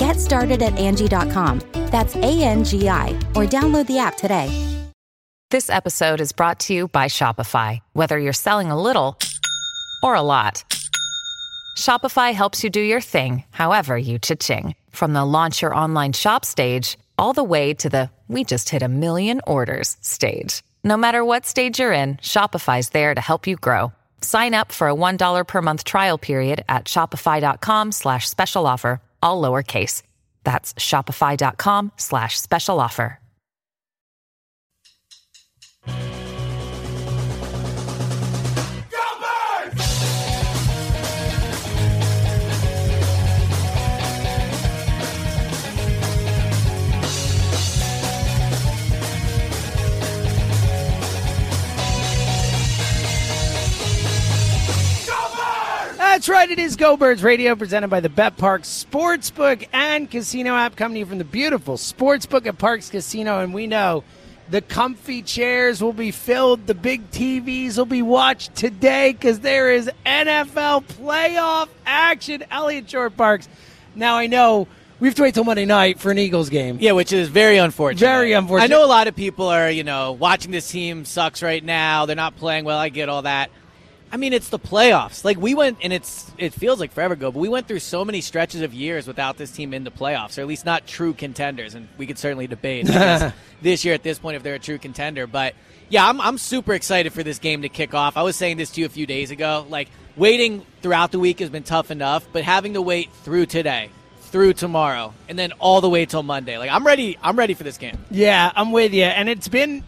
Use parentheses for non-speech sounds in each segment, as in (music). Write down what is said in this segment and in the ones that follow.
Get started at Angie.com. That's A N G I, or download the app today. This episode is brought to you by Shopify. Whether you're selling a little or a lot, Shopify helps you do your thing, however you cha-ching. From the launch your online shop stage, all the way to the we just hit a million orders stage. No matter what stage you're in, Shopify's there to help you grow. Sign up for a $1 per month trial period at shopify.com slash special offer, all lowercase. That's shopify.com slash special offer. That's right. It is Go Birds Radio, presented by the Bet Parx Sportsbook and Casino app, coming to you from the beautiful Sportsbook at Parx Casino. And we know the comfy chairs will be filled, the big TVs will be watched today because there is NFL playoff action. Eliot Shorr-Parks. Now I know we have to wait till Monday night for an Eagles game. Yeah, which is very unfortunate. Very unfortunate. I know a lot of people are, you know, watching this team sucks right now. They're not playing well. I get all that. I mean, it's the playoffs. Like we went, and it's it feels like forever ago, but we went through so many stretches of years without this team in the playoffs, or at least not true contenders. And we could certainly debate (laughs) this year at this point if they're a true contender. But yeah, I'm I'm super excited for this game to kick off. I was saying this to you a few days ago. Like waiting throughout the week has been tough enough, but having to wait through today, through tomorrow, and then all the way till Monday. Like I'm ready. I'm ready for this game. Yeah, I'm with you. And it's been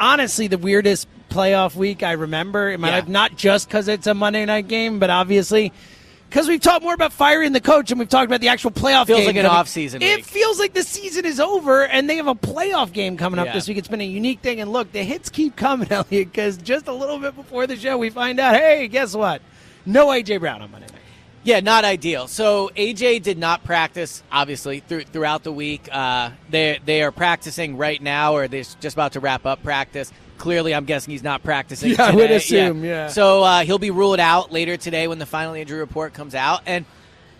honestly the weirdest playoff week I remember in my Yeah. life. Not just because it's a Monday night game, but obviously because we've talked more about firing the coach and we've talked about the actual playoff Feels game. like an coming- off-season It week. feels like the season is over and they have a playoff game coming up Yeah. this week. It's been a unique thing. And look, the hits keep coming, (laughs) Eliot, because just a little bit before the show, we find out, hey, guess what? No A.J. Brown on Monday night. Yeah, not ideal. So AJ did not practice, obviously, through, throughout the week. Uh, they they are practicing right now, or they're just about to wrap up practice. Clearly, I'm guessing he's not practicing. (laughs) Yeah, I would today. assume, yeah. So uh, he'll be ruled out later today when the final injury report comes out. And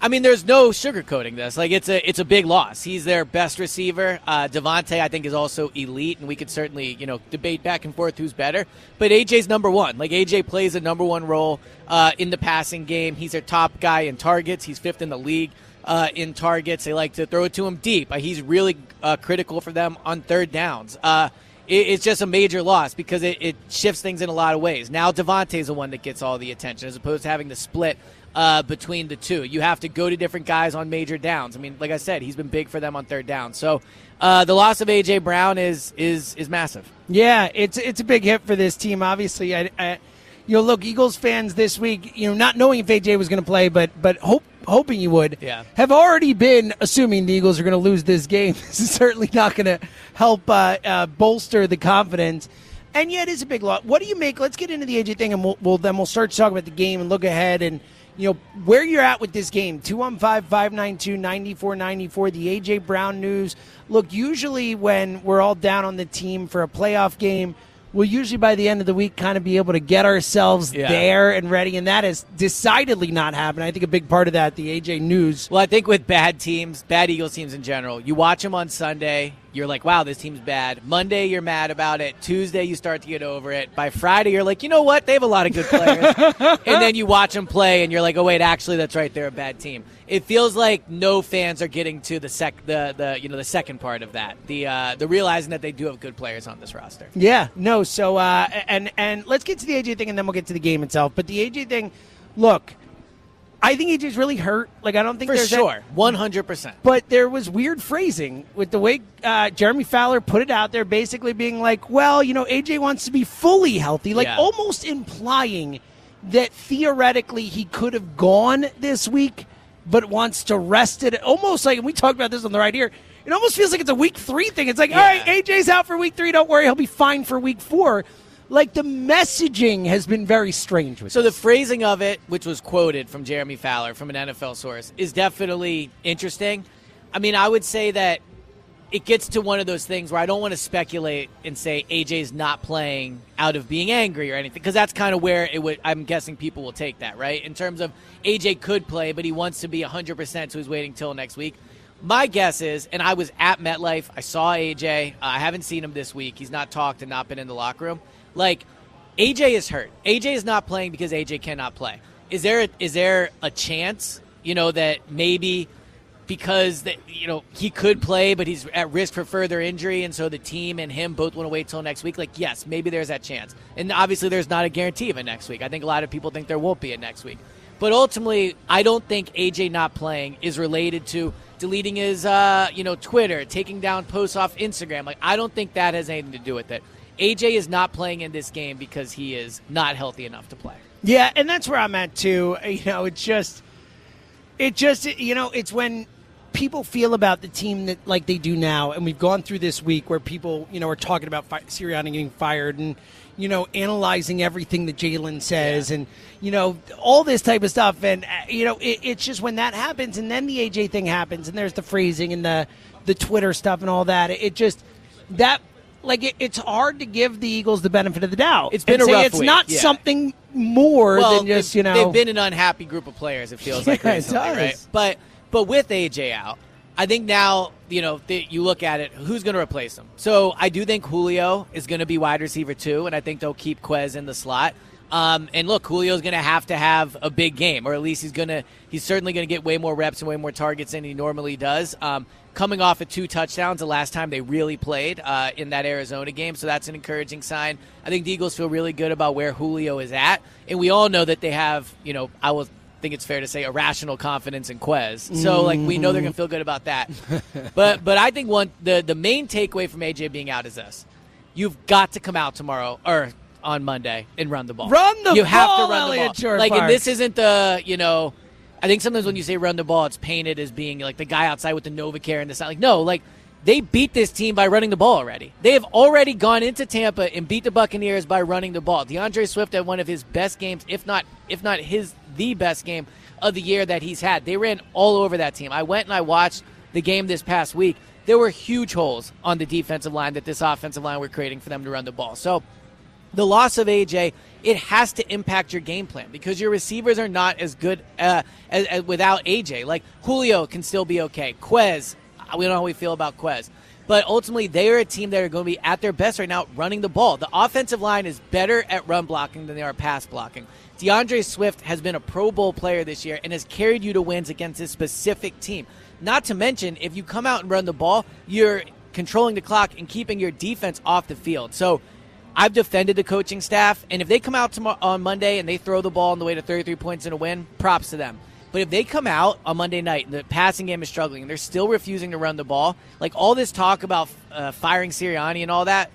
I mean, there's no sugarcoating this. Like it's a it's a big loss. He's their best receiver. Uh, DeVonta, I think, is also elite, and we could certainly you know debate back and forth who's better. But AJ's number one. Like AJ plays a number one role uh, in the passing game. He's their top guy in targets. He's fifth in the league. Uh, in targets, they like to throw it to him deep. Uh, he's really uh, critical for them on third downs. Uh, it's just a major loss because it, it shifts things in a lot of ways. Now DeVonta's the one that gets all the attention as opposed to having the split uh, between the two. You have to go to different guys on major downs. I mean, like I said, he's been big for them on third down. So uh, the loss of AJ Brown is is is massive. Yeah, it's it's a big hit for this team. Obviously, I, I you know, look, Eagles fans this week, you know, not knowing if AJ was going to play, but but hope hoping you would, Yeah. have already been assuming the Eagles are going to lose this game. (laughs) This is certainly not going to help uh, uh, bolster the confidence. And yet, it's a big loss. What do you make? Let's get into the AJ thing, and we'll, we'll then we'll start to talk about the game and look ahead and. You know where you're at with this game 215-592-9494 the AJ Brown news. Look usually when we're all down on the team for a playoff game we'll usually by the end of the week kind of be able to get ourselves Yeah. there and ready and that has decidedly not happened. I think a big part of that the AJ news. Well, I think with bad teams, bad Eagles teams in general, you watch them on Sunday, you're like, wow, this team's bad. Monday, you're mad about it. Tuesday, you start to get over it. By Friday, you're like, you know what? They have a lot of good players. (laughs) and then you watch them play, and you're like, oh wait, actually, that's right. They're a bad team. It feels like no fans are getting to the sec, the, the you know the second part of that, the uh, the realizing that they do have good players on this roster. Yeah, no. So uh, and and let's get to the AJ thing, and then we'll get to the game itself. But the AJ thing, look. I think AJ's really hurt. Like I don't think For there's sure, one hundred percent. But there was weird phrasing with the way uh, Jeremy Fowler put it out there, basically being like, "Well, you know, AJ wants to be fully healthy," like Yeah. almost implying that theoretically he could have gone this week, but wants to rest it. Almost like and we talked about this on the right here. It almost feels like it's a week three thing. It's like, all right, AJ's out for week three. Don't worry, he'll be fine for week four. Like the messaging has been very strange with So the phrasing of it, which was quoted from Jeremy Fowler from an NFL source, is definitely interesting. I mean, I would say that it gets to one of those things where I don't want to speculate and say AJ's not playing out of being angry or anything, because that's kind of where it would. I'm guessing people will take that, right? In terms of AJ could play, but he wants to be 100%, so he's waiting till next week. My guess is, and I was at MetLife, I saw AJ. Uh, I haven't seen him this week. He's not talked and not been in the locker room. Like, AJ is hurt. AJ is not playing because AJ cannot play. Is there a, is there a chance, you know, that maybe because that you know he could play, but he's at risk for further injury, and so the team and him both want to wait till next week? Like, yes, maybe there's that chance, and obviously there's not a guarantee of it next week. I think a lot of people think there won't be a next week, but ultimately, I don't think AJ not playing is related to deleting his uh, you know Twitter, taking down posts off Instagram. Like, I don't think that has anything to do with it. AJ is not playing in this game because he is not healthy enough to play. Yeah, and that's where I'm at too. You know, it's just, it just, you know, it's when people feel about the team that like they do now, and we've gone through this week where people, you know, are talking about fi- Sirianni getting fired and. You know, analyzing everything that Jalen says, Yeah. and you know all this type of stuff, and uh, you know it, it's just when that happens, and then the AJ thing happens, and there's the phrasing and the the Twitter stuff and all that. It, just that like it, it's hard to give the Eagles the benefit of the doubt. It's been and a rough It's week, not yeah. something more well, than just you know they've been an unhappy group of players. It feels like (laughs) Yeah, recently, does. right? But but with AJ out, I think now you know th- you look at it. Who's going to replace him? So I do think Julio is going to be wide receiver too, and I think they'll keep Quez in the slot. Um, and look, Julio's going to have to have a big game, or at least he's going to. He's certainly going to get way more reps and way more targets than he normally does. Um, coming off of two touchdowns the last time they really played uh, in that Arizona game, so that's an encouraging sign. I think the Eagles feel really good about where Julio is at, and we all know that they have. You know, I will think it's fair to say irrational confidence in Quez. So like we know they're going to feel good about that. (laughs) but but I think one the the main takeaway from AJ being out is this: you've got to come out tomorrow or on Monday and run the ball. Run the you have to run Eliot the ball. Like and this isn't the you know. I think sometimes when you say run the ball, it's painted as being like the guy outside with the Novacare and the side. Like no, like they beat this team by running the ball already. They have already gone into Tampa and beat the Buccaneers by running the ball. D'Andre Swift had one of his best games, if not if not his the best game of the year that he's had. They ran all over that team. I went and I watched the game this past week. There were huge holes on the defensive line that this offensive line were creating for them to run the ball. So the loss of AJ, it has to impact your game plan because your receivers are not as good uh, as, as without AJ. Like Julio can still be okay. Quez, we don't know how we feel about Quez. But ultimately, they are a team that are going to be at their best right now running the ball. The offensive line is better at run blocking than they are pass blocking. D'Andre Swift has been a Pro Bowl player this year and has carried you to wins against this specific team. Not to mention, if you come out and run the ball, you're controlling the clock and keeping your defense off the field. So I've defended the coaching staff, and if they come out tomorrow, on Monday and they throw the ball on the way to 33 points in a win, props to them. But if they come out on Monday night and the passing game is struggling and they're still refusing to run the ball, like all this talk about uh, firing Sirianni and all that,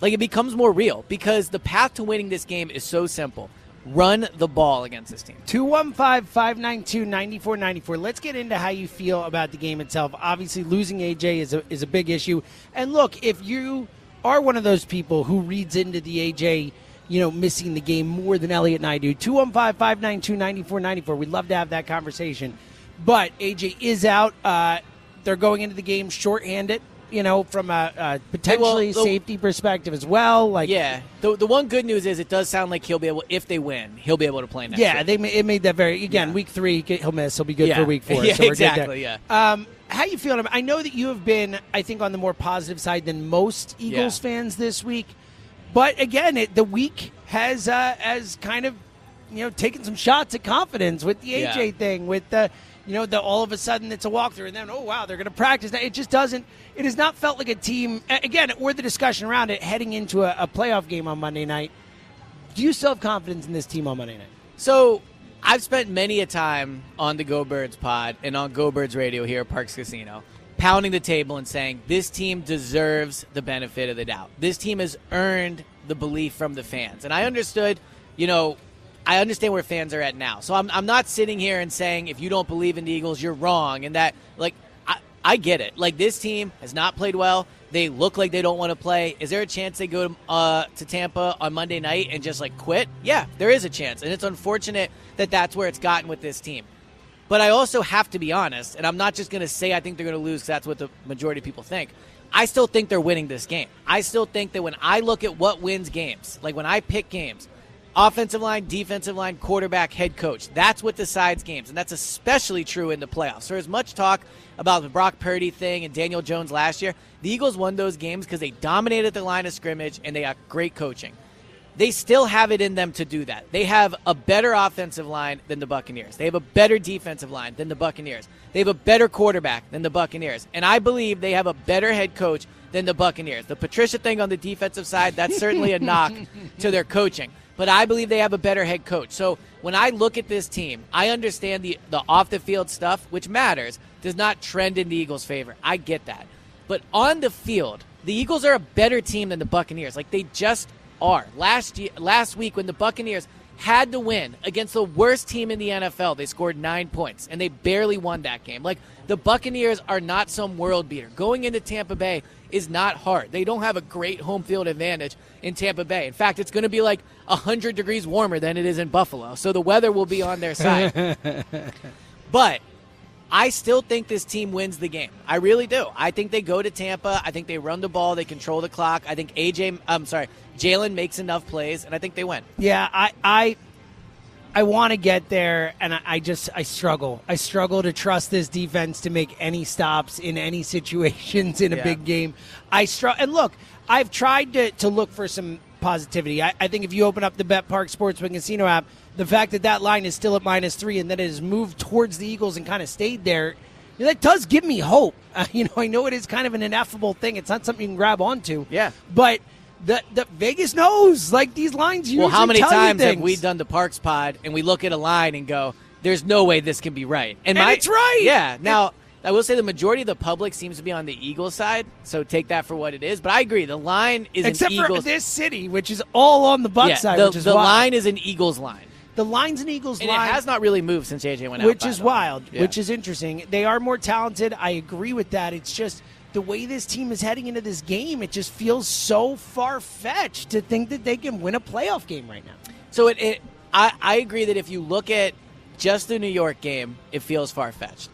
like it becomes more real because the path to winning this game is so simple. Run the ball against this team. 215 592 9494. Let's get into how you feel about the game itself. Obviously, losing AJ is a, is a big issue. And look, if you are one of those people who reads into the AJ, you know, missing the game more than Eliot and I do, 215 592 9494. We'd love to have that conversation. But AJ is out. Uh, they're going into the game shorthanded, you know, from a, a potentially the- safety perspective as well. Like, Yeah. The, the one good news is it does sound like he'll be able, if they win, he'll be able to play next Yeah, week. they it made that very again Yeah. week three. He'll miss. He'll be good Yeah. for week four. (laughs) Yeah, so we're good exactly, yeah. Um, how you feeling? I know that you have been, I think, on the more positive side than most Eagles Yeah. fans this week. But again, it, the week has uh, has kind of you know taken some shots at confidence with the AJ Yeah. thing, with the you know the all of a sudden it's a walkthrough, and then oh wow they're going to practice. It just doesn't. It has not felt like a team. Again, or the discussion around it heading into a, a playoff game on Monday night. Do you still have confidence in this team on Monday night? So I've spent many a time on the Go Birds pod and on Go Birds Radio here at Parx Casino, pounding the table and saying this team deserves the benefit of the doubt. This team has earned the belief from the fans, and I understood, you know. I understand where fans are at now. So I'm, I'm not sitting here and saying if you don't believe in the Eagles, you're wrong. And that, like, I, I get it. Like, this team has not played well. They look like they don't want to play. Is there a chance they go to, uh, to Tampa on Monday night and just like quit? Yeah, there is a chance, and it's unfortunate that that's where it's gotten with this team. But I also have to be honest, and I'm not just going to say I think they're going to lose because that's what the majority of people think. I still think they're winning this game. I still think that when I look at what wins games, like when I pick games, offensive line, defensive line, quarterback, head coach. That's what decides games, and that's especially true in the playoffs. There's much talk about the Brock Purdy thing and Daniel Jones last year. The Eagles won those games because they dominated the line of scrimmage and they got great coaching. They still have it in them to do that. They have a better offensive line than the Buccaneers. They have a better defensive line than the Buccaneers. They have a better quarterback than the Buccaneers. And I believe they have a better head coach than the Buccaneers. The Patricia thing on the defensive side, that's certainly a knock (laughs) to their coaching. But I believe they have a better head coach. So when I look at this team, I understand the, the off the field stuff, which matters, does not trend in the Eagles' favor. I get that. But on the field, the Eagles are a better team than the Buccaneers. Like they just are. Last year, last week when the Buccaneers had to win against the worst team in the NFL, they scored 9 points and they barely won that game. Like the Buccaneers are not some world beater. Going into Tampa Bay is not hard. They don't have a great home field advantage in Tampa Bay. In fact, it's going to be like 100 degrees warmer than it is in Buffalo. So the weather will be on their side. (laughs) but I still think this team wins the game. I really do. I think they go to Tampa. I think they run the ball. They control the clock. I think AJ, I'm sorry, Jalen makes enough plays, and I think they win. Yeah, I I I want to get there, and I, I just I struggle. I struggle to trust this defense to make any stops in any (laughs) situations in a Yeah. big game. I struggle. And look, I've tried to to look for some positivity. I, I think if you open up the Bet Parx Sportsbook Casino app, the fact that that line is still at minus three and that it has moved towards the Eagles and kind of stayed there. That does give me hope. Uh, (laughs) you know, I know it is kind of an ineffable thing. It's not something you can grab onto. Yeah. But the, the Vegas knows like these lines. Well, how many times have we done the Parx Pod and we look at a line and go, "There's no way this can be right," And my, it's right. Yeah. Now. I will say the majority of the public seems to be on the Eagles side, so take that for what it is. But I agree, the line is Except for Eagles. this city, which is all on the Buck yeah, side, the, which is the line is an Eagles line, the line's and Eagles and line, it has not really moved since AJ went out. which is wild, Yeah. which is interesting. They are more talented. I agree with that. It's just the way this team is heading into this game. It just feels so far fetched to think that they can win a playoff game right now. So it, it I, I agree that if you look at just the New York game, it feels far fetched.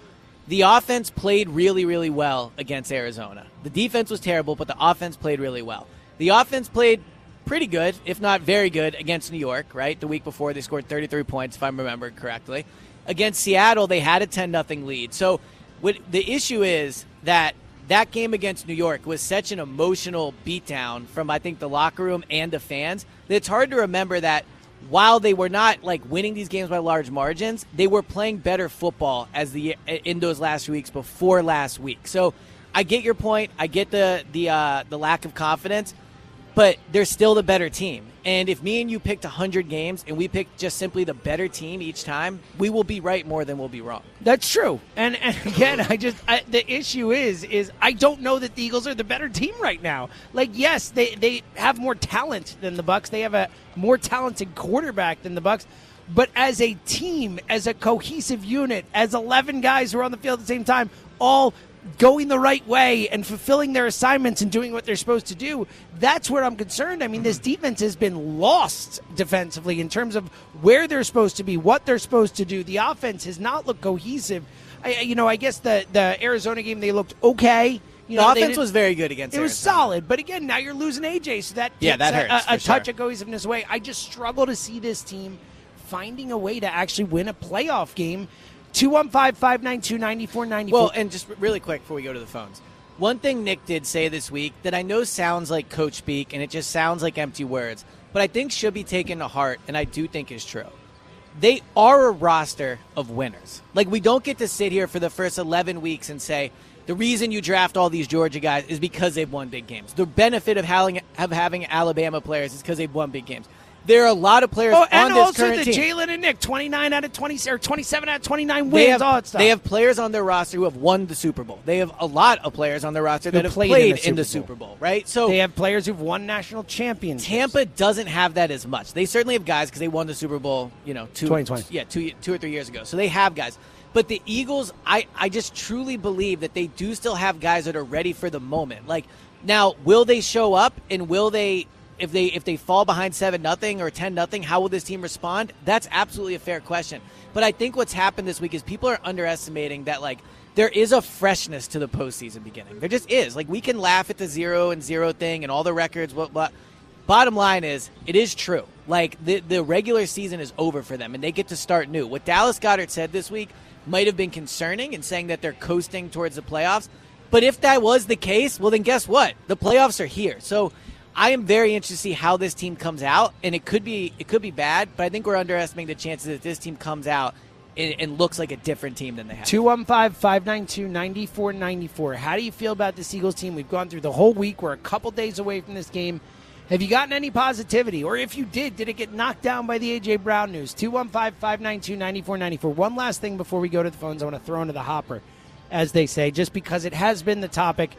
The offense played really, really well against Arizona. The defense was terrible, but the offense played really well. The offense played pretty good, if not very good, against New York, right? The week before, they scored 33 points, if I remember correctly. Against Seattle, they had a 10 0 lead. So what the issue is that that game against New York was such an emotional beatdown from, I think, the locker room and the fans that it's hard to remember that while they were not like winning these games by large margins, they were playing better football as the in those last weeks before last week. So I get your point. I get the the uh, the lack of confidence, but they're still the better team. And if me and you picked 100 games and we picked just simply the better team each time, we will be right more than we'll be wrong. That's true. And, and (laughs) again, I just I, the issue is is I don't know that the Eagles are the better team right now. Like, yes, they they have more talent than the Bucks. They have a more talented quarterback than the Bucks. But as a team, as a cohesive unit, as 11 guys who are on the field at the same time, all going the right way and fulfilling their assignments and doing what they're supposed to do, that's where I'm concerned. I mean, this mm-hmm. defense has been lost defensively in terms of where they're supposed to be, what they're supposed to do. The offense has not looked cohesive. I, you know, I guess the the Arizona game they looked okay. You The know, offense was very good against them. It was solid, but again, now you're losing AJ, so that Yeah, that a- hurts, a, a touch sure. of cohesiveness away. I just struggle to see this team finding a way to actually win a playoff game. 215 592 9494. Well, and just really quick before we go to the phones. One thing Nick did say this week that I know sounds like coach speak and it just sounds like empty words, but I think should be taken to heart and I do think is true. They are a roster of winners. Like we don't get to sit here for the first 11 weeks and say the reason you draft all these Georgia guys is because they've won big games. The benefit of having, of having Alabama players is because they've won big games. There are a lot of players oh, on and this also current the team. Jalen and Nick, 29 out of 20 or 27 out of 29 wins, They have, all that stuff. they have players on their roster who have won the Super Bowl. They have a lot of players on their roster that have played played, in in, the the, Super Super Bowl, right? So They have players who've won national championships. Tampa doesn't have that as much. They certainly have guys because they won the Super Bowl, you know, two, 2020. yeah, two, two or three years ago. So they have guys. But the Eagles, I, I just truly believe that they do still have guys that are ready for the moment. Like now, will they show up and will they if they if they fall behind seven nothing or ten nothing, how will this team respond? That's absolutely a fair question. But I think what's happened this week is people are underestimating that like there is a freshness to the postseason beginning. There just is. Like we can laugh at the zero and zero thing and all the records, what what bottom line is it is true. Like the the regular season is over for them and they get to start new. What Dallas Goedert said this week might have been concerning in saying that they're coasting towards the playoffs. But if that was the case, well then guess what? The playoffs are here. So I am very interested to see how this team comes out, and it could be it could be bad, but I think we're underestimating the chances that this team comes out and, and looks like a different team than they have. 215 592 9494. How do you feel about this Eagles team? We've gone through the whole week. We're a couple days away from this game. Have you gotten any positivity? Or if you did, did it get knocked down by the A.J. Brown news? 215 592 9494. One last thing before we go to the phones, I want to throw into the hopper, as they say, just because it has been the topic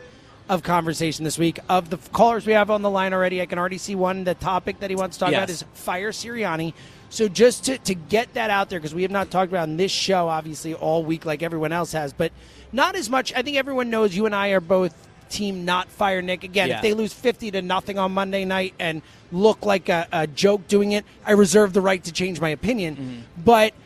of conversation this week. Of the callers we have on the line already, I can already see one. The topic that he wants to talk Yes. about is fire Sirianni. So just to, to get that out there, because we have not talked about it on this show, obviously, all week like everyone else has, but not as much. I think everyone knows you and I are both team not fire Nick. Again, Yeah. if they lose 50 to nothing on Monday night and look like a, a joke doing it, I reserve the right to change my opinion. Mm-hmm. But n-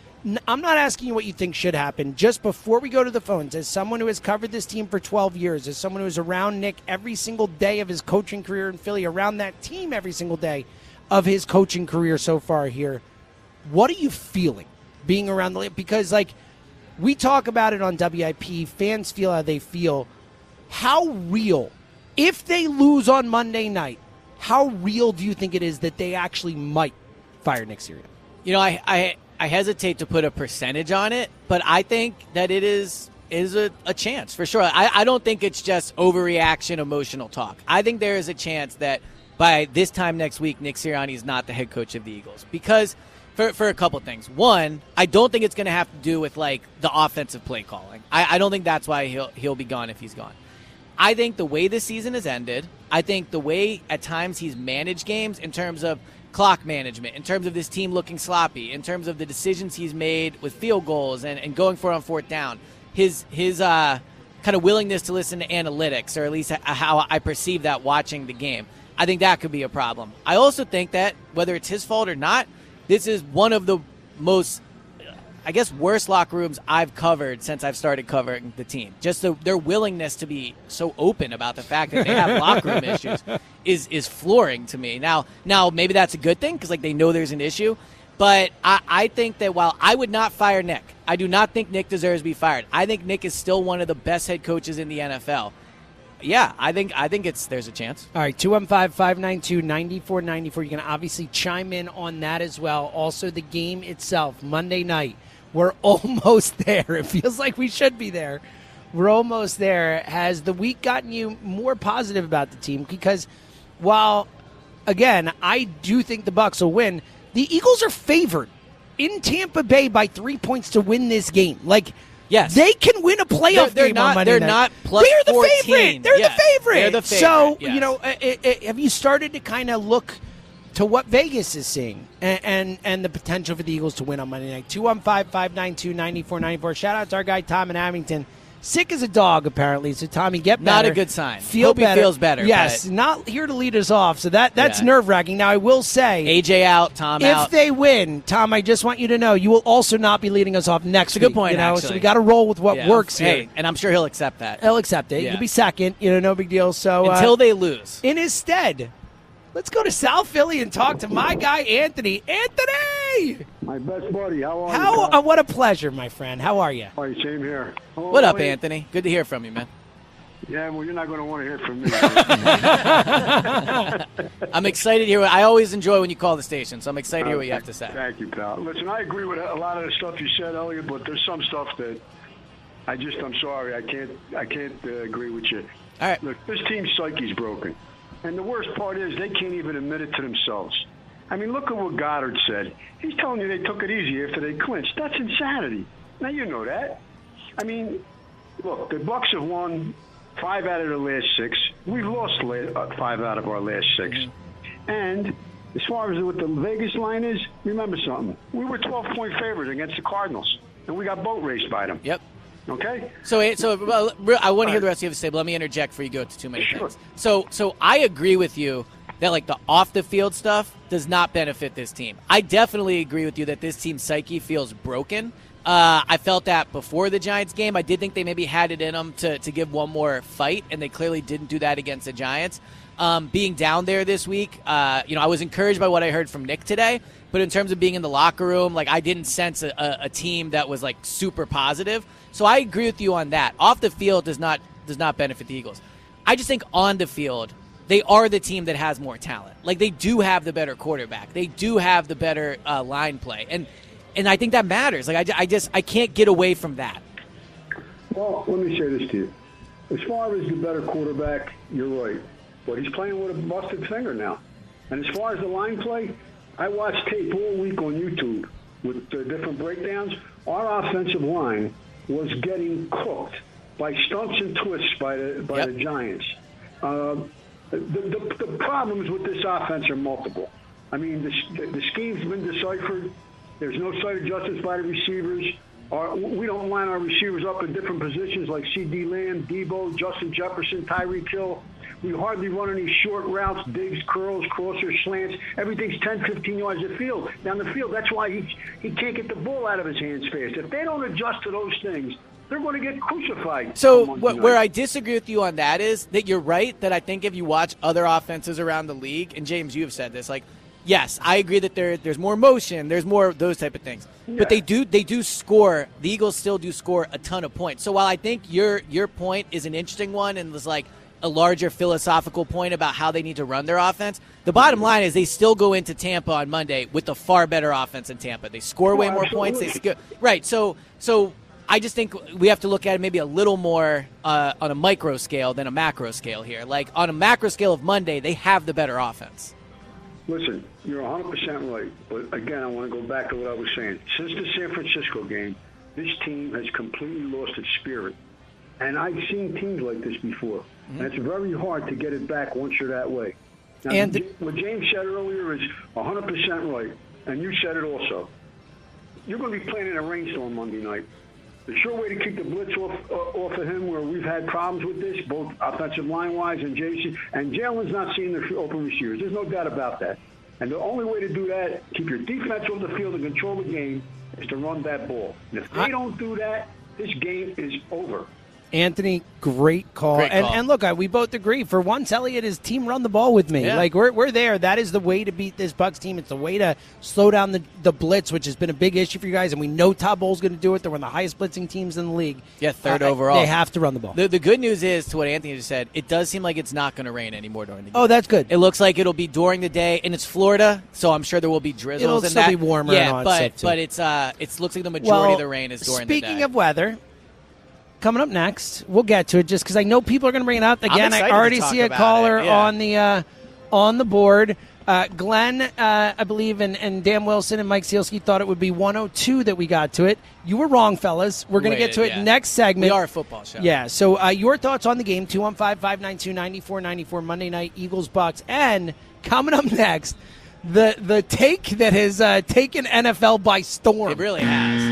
I'm not asking you what you think should happen. Just before we go to the phones, as someone who has covered this team for 12 years, as someone who is around Nick every single day of his coaching career in Philly, around that team every single day of his coaching career so far here, what are you feeling being around the because like we talk about it on WIP, fans feel how they feel. How real if they lose on Monday night, how real do you think it is that they actually might fire Nick Sirianni? You know, I, I I hesitate to put a percentage on it, but I think that it is is a, a chance for sure. I, I don't think it's just overreaction, emotional talk. I think there is a chance that by this time next week, Nick Sirianni is not the head coach of the Eagles because for, for a couple things. One, I don't think it's going to have to do with like the offensive play calling. I, I don't think that's why he'll he'll be gone if he's gone. I think the way the season has ended, I think the way at times he's managed games in terms of clock management, in terms of this team looking sloppy, in terms of the decisions he's made with field goals and, and going for it on fourth down, his his uh, kind of willingness to listen to analytics, or at least how I perceive that watching the game. I think that could be a problem. I also think that whether it's his fault or not, this is one of the most I guess worst locker rooms I've covered since I've started covering the team. Just the, their willingness to be so open about the fact that they have (laughs) locker room issues is is flooring to me. Now, now maybe that's a good thing because like they know there's an issue. But I, I think that while I would not fire Nick, I do not think Nick deserves to be fired. I think Nick is still one of the best head coaches in the NFL. Yeah, I think I think it's there's a chance. All right, 215 592 9494. You can obviously chime in on that as well. Also, the game itself, Monday night. We're (laughs) almost there. It feels like we should be there. We're almost there. Has the week gotten you more positive about the team? Because while, again, I do think the Bucks will win, the Eagles are favored in Tampa Bay by three points to win this game. Like, Yes. they can win a playoff They're- they're game not- on Monday they're night. not plus They're the 14. favorite. They're Yes, the favorite. they're the So favorite, yes. you know, uh, it, it, have you started to kind of look to what Vegas is seeing and, and and the potential for the Eagles to win on Monday night? 215-592-9494. Shout out to our guy Tom in Abington. Sick as a dog, apparently. So Tommy, get better. Not a good sign. Feel Hope he better. feels better, Yes, not here to lead us off. So that that's Yeah. nerve wracking. Now I will say, AJ out, Tom if out. they win, Tom, I just want you to know you will also not be leading us off next It's a good week, point, You know, so we got to roll with what Yeah. works here. Hey, and I'm sure he'll accept that He'll accept it. Yeah. You'll be second. You know, no big deal. So uh, until they lose. in his stead, Let's go to South Philly and talk to my guy Anthony. Anthony, my best buddy. How are how? you? Uh, what a pleasure, my friend. How are you? All right, same here. Oh, What up, wait. Anthony? Good to hear from you, man. Yeah, well, you're not going to want to hear from me. (laughs) I'm excited to hear. I always enjoy when you call the station, so I'm excited to hear what you have to say. Thank you, pal. Listen, I agree with a lot of the stuff you said, Eliot, but there's some stuff that I just, I'm sorry, I can't, I can't uh, agree with you. All right. Look, this team's psyche's broken, and the worst part is they can't even admit it to themselves. I mean, look at what Goedert said. He's telling you they took it easy after they clinched. That's insanity. Now you know that. I mean, look, the Bucks have won five out of the last six. We've lost uh, five out of our last 6 And as far as what the Vegas line is, remember something. We were 12 point favorites against the Cardinals, and we got boat raced by them. Yep. Okay? So, so well, I want to hear the rest of you have to say, but let me interject before you go to too many Sure. things. So, so I agree with you that like the off the field stuff does not benefit this team. I definitely agree with you that this team's psyche feels broken. Uh, I felt that before the Giants game. I did think they maybe had it in them to, to give one more fight, and they clearly didn't do that against the Giants. Um, being down there this week, uh, you know, I was encouraged by what I heard from Nick today. But in terms of being in the locker room, like I didn't sense a, a, a team that was like super positive. So I agree with you on that. Off the field does not does not benefit the Eagles. I just think on the field, they are the team that has more talent. Like they do have the better quarterback. They do have the better uh, line play, and and I think that matters. Like I, I just I can't get away from that. Well, let me say this to you. As far as the better quarterback, you're right. But he's playing with a busted finger now. And as far as the line play, I watched tape all week on YouTube with uh, different breakdowns. Our offensive line was getting cooked by stunts and twists by the by Yep. the Giants. Uh, the, the, the problems with this offense are multiple. I mean, the, the scheme's been deciphered. There's no sight of justice by the receivers. Our, we don't line our receivers up in different positions like CeeDee Lamb, Deebo, Justin Jefferson, Tyreek Hill. We hardly run any short routes, digs, curls, crossers, slants. Everything's 10, 15 yards of field. Down the field, that's why he, he can't get the ball out of his hands fast. If they don't adjust to those things, they're going to get crucified. So where. I disagree with you on that is that you're right that I think if you watch other offenses around the league, and James, you have said this, like, yes, I agree that there there's more motion, there's more of those type of things, but they do they do score. The Eagles still do score a ton of points. So while I think your your point is an interesting one and was like a larger philosophical point about how they need to run their offense. The bottom line is they still go into Tampa on Monday with a far better offense in Tampa. They score way Oh, more points. They score right. So so I just think we have to look at it maybe a little more uh, on a micro scale than a macro scale here. Like on a macro scale of Monday, they have the better offense. Listen, you're 100% right. But again, I want to go back to what I was saying. Since the San Francisco game, this team has completely lost its spirit. And I've seen teams like this before. And it's very hard to get it back once you're that way. Now, And- J- what James said earlier is 100% right. And you said it also. You're going to be playing in a rainstorm Monday night. The sure way to keep the blitz off uh, off of him, where we've had problems with this, both offensive line wise and Jason and Jalen's not seeing the open receivers. There's no doubt about that. And the only way to do that, keep your defense off the field and control the game, is to run that ball. And if they don't do that, this game is over. Anthony, great call. Great and, call. and look, I, we both agree. For once, Eliot, his team run the ball with me. Yeah. Like we're, we're there. That is the way to beat this Bucks team. It's the way to slow down the, the blitz, which has been a big issue for you guys. And we know Todd Bowles going to do it. They're one of the highest blitzing teams in the league. Yeah, third Uh, overall. They have to run the ball. The, the good news is, to what Anthony just said, it does seem like it's not going to rain anymore during the game. oh, that's good. It looks like it'll be during the day, and it's Florida, so I'm sure there will be drizzles. It'll and still that. be warmer Yeah, and but but it's uh, it looks like the majority of the rain is during the day. Speaking of weather, coming up next, we'll get to it just because I know people are going to bring it up again. I already see a caller yeah. on the uh, on the board. Uh, Glenn, uh, I believe, and, and Dan Wilson and Mike Sielski thought it would be 102 that we got to it. You were wrong, fellas. We're going to get to it yeah. next segment. We are a football show. Yeah. So uh, your thoughts on the game? 215-592-9494 Monday night Eagles Bucks, and coming up next, the the take that has uh, taken NFL by storm. It really has.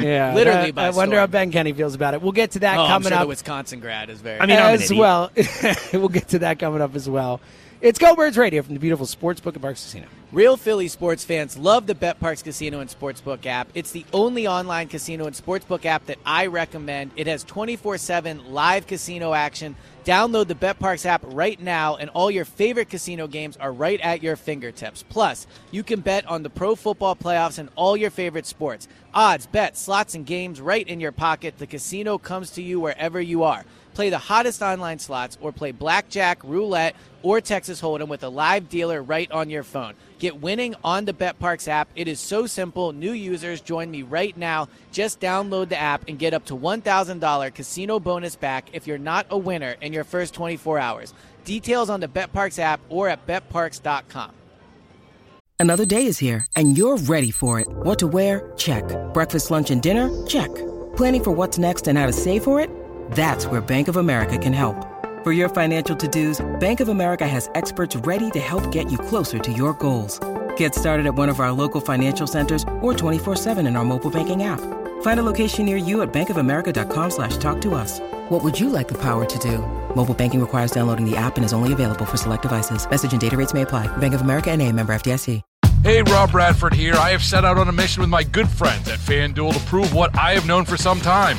Mm-hmm. yeah, literally I wonder how Ben Kenny feels about it. We'll get to that Oh, coming sure up the Wisconsin grad is very. I mean, as well. (laughs) we'll get to that coming up as well. It's Go Birds Radio from the beautiful Sportsbook at Parx Casino. Real Philly sports fans love the Bet Parx Casino and Sportsbook app. It's the only online casino and sportsbook app that I recommend. It has 24 7 live casino action. Download the Bet Parx app right now, and all your favorite casino games are right at your fingertips. Plus, you can bet on the pro football playoffs and all your favorite sports. Odds, bets, slots, and games right in your pocket. The casino comes to you wherever you are. Play the hottest online slots or play blackjack, roulette, or Texas Hold'em with a live dealer right on your phone. Get winning on the BetParx app. It is so simple. New users join me right now. Just download the app and get up to $1,000 casino bonus back if you're not a winner in your first 24 hours. Details on the BetParx app or at betparx.com. Another day is here, and you're ready for it. What to wear? Check. Breakfast, lunch, and dinner? Check. Planning for what's next and how to save for it? That's where Bank of America can help. For your financial to-dos, Bank of America has experts ready to help get you closer to your goals. Get started at one of our local financial centers or 24-7 in our mobile banking app. Find a location near you at bankofamerica.com slash talk to us. What would you like the power to do? Mobile banking requires downloading the app and is only available for select devices. Message and data rates may apply. Bank of America and a member FDIC. Hey, Rob Bradford here. I have set out on a mission with my good friends at FanDuel to prove what I have known for some time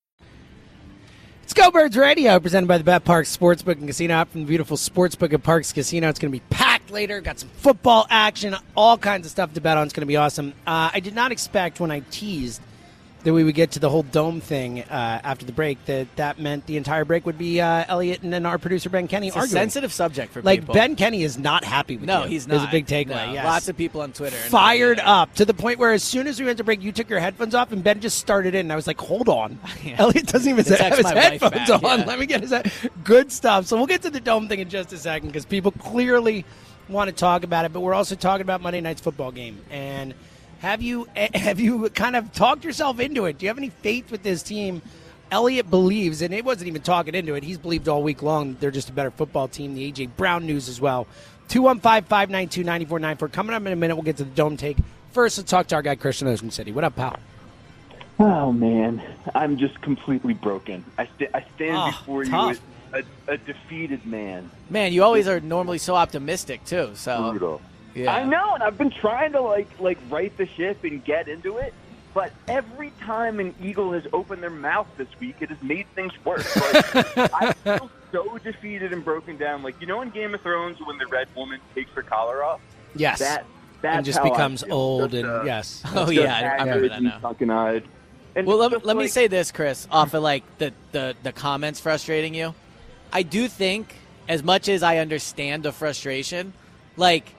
It's Go Birds Radio, presented by the Bet Parx Sportsbook and Casino app from the beautiful Sportsbook at Parx Casino. It's going to be packed later. Got some football action, all kinds of stuff to bet on. It's going to be awesome. Uh, I did not expect when I teased that we would get to the whole dome thing uh, after the break. That that meant the entire break would be uh, Eliot and then our producer Ben Kenny It's a arguing. sensitive subject for like people. Ben Kenny is not happy with No, you. he's not. There's a big takeaway. No, yes. Lots of people on Twitter. fired either. up to the point where as soon as we went to break, you took your headphones off and Ben just started in. And I was like, "Hold on, (laughs) Eliot doesn't even have his headphones on. yeah. Let me get his head- good stuff." So we'll get to the dome thing in just a second because people clearly want to talk about it, but we're also talking about Monday night's football game. And have you (laughs) have you kind of talked yourself into it? Do you have any faith with this team? Eliot believes, and it wasn't even talking into it. He's believed all week long that they're just a better football team. The AJ Brown news as well. 215 592 9494. Coming up in a minute, we'll get to the dome take. First, let's talk to our guy, Christian Ocean City. What up, pal? Oh man, I'm just completely broken. I, st- I stand Oh, before tough. you as a, a defeated man. Man, you always are normally so optimistic too. So Brutal. Yeah. I know, and I've been trying to like like right the ship and get into it, but every time an eagle has opened their mouth this week, it has made things worse. Like, (laughs) I feel so defeated and broken down. Like you know, in Game of Thrones, when the red woman takes her collar off, Yes. that that and just becomes old, and uh, yes. Oh yeah, I, I remember that now. Fucking-eyed. And Well, let, let me say this, Chris, off of like the, the, the comments frustrating you. I do think, as much as I understand the frustration, like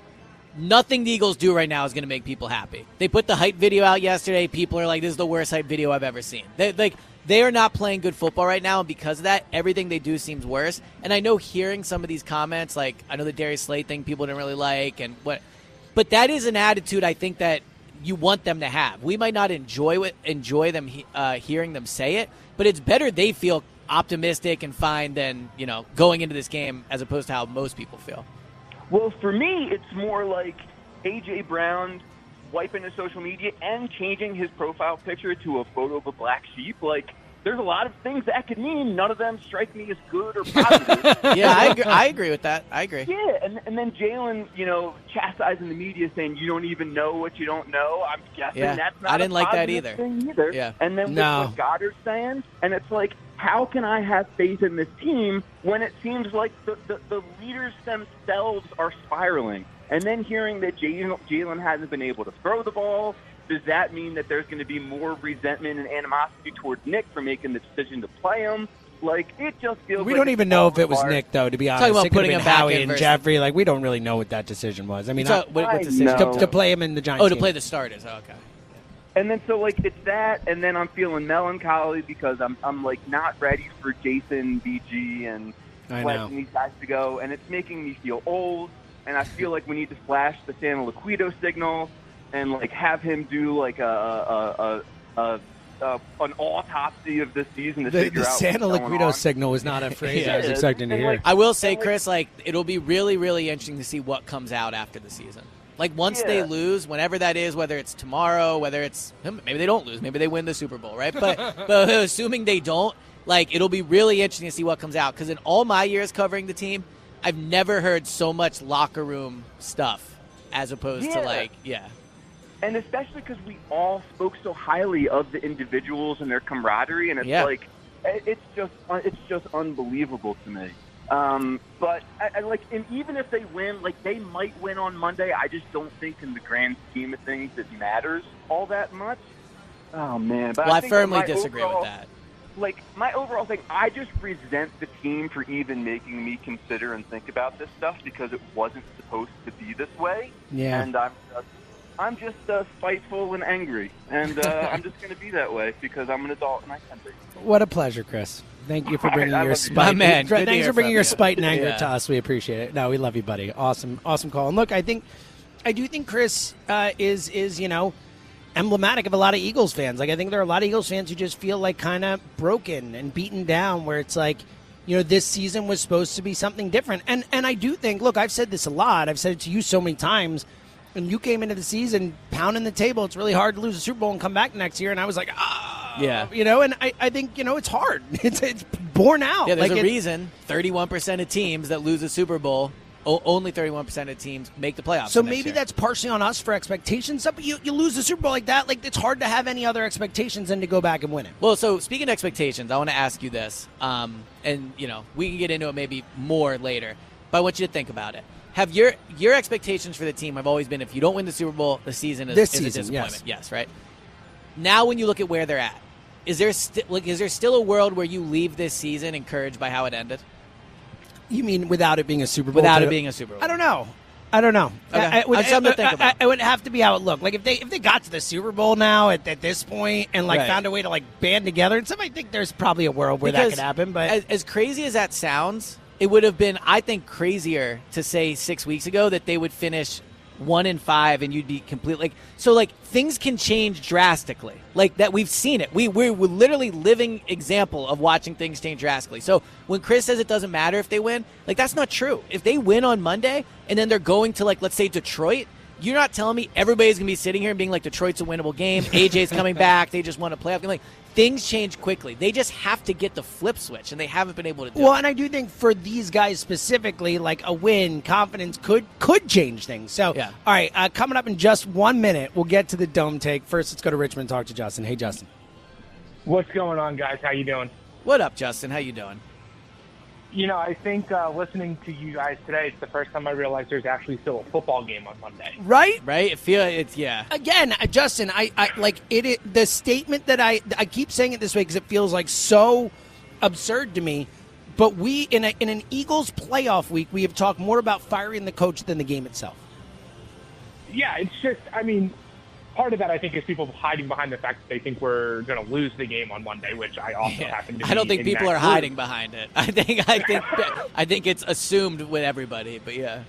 nothing the Eagles do right now is going to make people happy. They put the hype video out yesterday. People are like, "This is the worst hype video I've ever seen." They like they are not playing good football right now, and because of that, everything they do seems worse. And I know hearing some of these comments, like I know the Darius Slay thing, people didn't really like, and what, but that is an attitude I think that you want them to have. We might not enjoy enjoy them uh, hearing them say it, but it's better they feel optimistic and fine than you know going into this game as opposed to how most people feel. Well, for me, it's more like AJ Brown wiping his social media and changing his profile picture to a photo of a black sheep. Like, there's a lot of things that could mean. None of them strike me as good or positive. (laughs) Yeah, I agree, I agree with that. I agree. yeah, and and then Jalen, you know, chastising the media, saying you don't even know what you don't know. I'm guessing Yeah, that's not I didn't like that either. Either. Yeah. and then with No. what Goedert's saying, and it's like, how can I have faith in this team when it seems like the, the, the leaders themselves are spiraling? And then hearing that Jalen Jalen hasn't been able to throw the ball, does that mean that there's going to be more resentment and animosity towards Nick for making the decision to play him? Like it just feels. We like don't even know if it was apart. Nick, though. To be honest, Talking about it putting have him back Howie in and versus- Jeffrey. Like we don't really know what that decision was. I mean, So, I- what, what I decision? know. to, to play him in the Giants. Oh, to game. play the starters. Oh, okay. And then so like it's that, and then I'm feeling melancholy because I'm I'm like not ready for Jason, BG, and I Fletch and these guys to go, and it's making me feel old. And I feel like we need to flash the Santa Liquido signal, and like have him do like a a a, a, a an autopsy of this season to The, figure the out Santa what's Liquido signal was not a (laughs) phrase I was expecting to hear. like, I will say, like- Chris, like it'll be really, really interesting to see what comes out after the season. Like once they lose, whenever that is, whether it's tomorrow, whether it's hmm, maybe they don't lose, maybe they win the Super Bowl, right? But (laughs) but assuming they don't, like it'll be really interesting to see what comes out because in all my years covering the team, I've never heard so much locker room stuff as opposed to like yeah. and especially because we all spoke so highly of the individuals and their camaraderie, and it's Yeah. like it's just uh, it's just unbelievable to me. Um, but I, I like, and even if they win, like they might win on Monday. I just don't think, in the grand scheme of things, it matters all that much. Oh man! But Well, I that firmly disagree overall- with that. like my overall thing, I just resent the team for even making me consider and think about this stuff because it wasn't supposed to be this way. Yeah. And I'm just, I'm just uh, spiteful and angry, and uh, (laughs) I'm just going to be that way because I'm an adult and I can be. What a pleasure, Chris. Thank you for bringing I your spite. My man, good Thanks for bringing your you. spite and anger Yeah. to us. We appreciate it. No, we love you, buddy. Awesome, awesome call. And look, I think, I do think Chris uh, is is you know emblematic of a lot of Eagles fans. Like I think there are a lot of Eagles fans who just feel like kind of broken and beaten down. Where it's like, you know, this season was supposed to be something different. And and I do think, look, I've said this a lot. I've said it to you so many times. And you came into the season pounding the table. It's really hard to lose a Super Bowl and come back next year. And I was like, ah, Yeah. you know. And I, I think you know it's hard. (laughs) It's it's borne out. Yeah, there's like a reason 31% of teams that lose a Super Bowl, o- only 31% of teams make the playoffs. So maybe year. that's partially on us for expectations. But you, you lose the Super Bowl like that, like it's hard to have any other expectations than to go back and win it. Well, so speaking of expectations, I want to ask you this, um, and you know we can get into it maybe more later, but I want you to think about it. Have your your expectations for the team have always been if you don't win the Super Bowl, the season is, This is season, a disappointment. yes. yes, right. Now, when you look at where they're at, is there sti- like is there still a world where you leave this season encouraged by how it ended, You mean without it being a Super Bowl? without to- it being a Super Bowl? I don't know. I don't know. Okay. I, I would, That's something to uh, think uh, about. I- it would have to be how it looked. Like if they if they got to the Super Bowl now at, at this point and like Right. found a way to like band together, and some I think there's probably a world where that could happen. But as, as crazy as that sounds, it would have been, I think, crazier to say six weeks ago that they would finish one in five and you'd be completely like so like things can change drastically. Like that we've seen it. We we're, we're literally living example of watching things change drastically. So when chris says it doesn't matter if they win like that's not true. If they win on monday and then they're going to like let's say detroit you're not telling me everybody's gonna be sitting here and being like Detroit's a winnable game. (laughs) AJ's coming back. They just won a playoff game. Like things change quickly. They just have to get the flip switch, and they haven't been able to do Well, it. and I do think for these guys specifically, like a win, confidence could could change things. So, Yeah. all right, uh, coming up in just one minute, we'll get to the dome take. First, let's go to Richmond talk to Justin. Hey, Justin. What's going on, guys? How you doing? What up, Justin? How you doing? You know, I think uh, listening to you guys today, it's the first time I realized there's actually still a football game on Monday. Right? Right? It feel it's yeah. Again, uh, Justin, I, I like it, it. The statement that I I keep saying it this way because it feels like so absurd to me. But we in a in an Eagles playoff week, we have talked more about firing the coach than the game itself. Yeah, it's just, I mean, part of that I think is people hiding behind the fact that they think we're going to lose the game on Monday, which I also Yeah. happen to. I don't think in people are group. hiding behind it. (laughs) I think I think I think it's assumed with everybody. But yeah,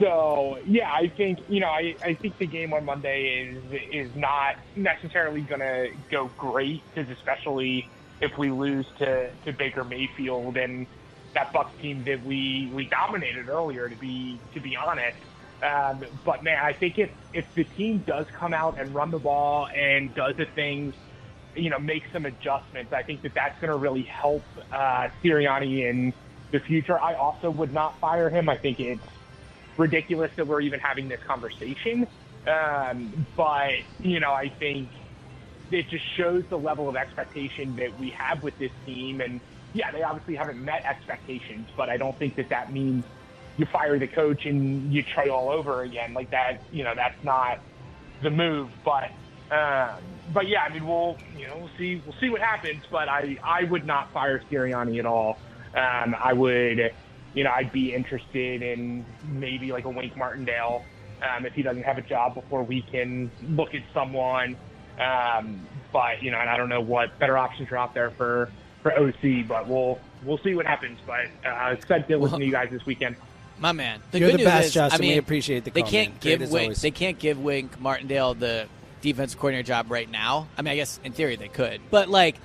So yeah, I think you know, I, I think the game on Monday is is not necessarily going to go great because especially if we lose to, to Baker Mayfield and that Bucks team that we, we dominated earlier. To be to be honest, um, but man, I think if if the team does come out and run the ball and does the things, you know, make some adjustments, I think that that's going to really help uh, Sirianni in the future. I also would not fire him. I think it's ridiculous that we're even having this conversation. Um, but, you know, I think it just shows the level of expectation that we have with this team. And yeah, they obviously haven't met expectations, but I don't think that that means you fire the coach and you try all over again. Like that, you know, that's not the move. But um, but yeah, I mean, we'll you know we'll see we'll see what happens. But I I would not fire Sirianni at all. Um, I would you know I'd be interested in maybe like a Wink Martindale um, if he doesn't have a job before we can look at someone. Um, but you know, and I don't know what better options are out there for for OC, but we'll we'll see what happens. But uh, excited to listen to you guys this weekend. My man, the You're good the news best, is, Justin. I mean, We appreciate the They can't man. Give Wink. They can't give Wink Martindale the defense coordinator job right now. I mean, I guess in theory they could, but like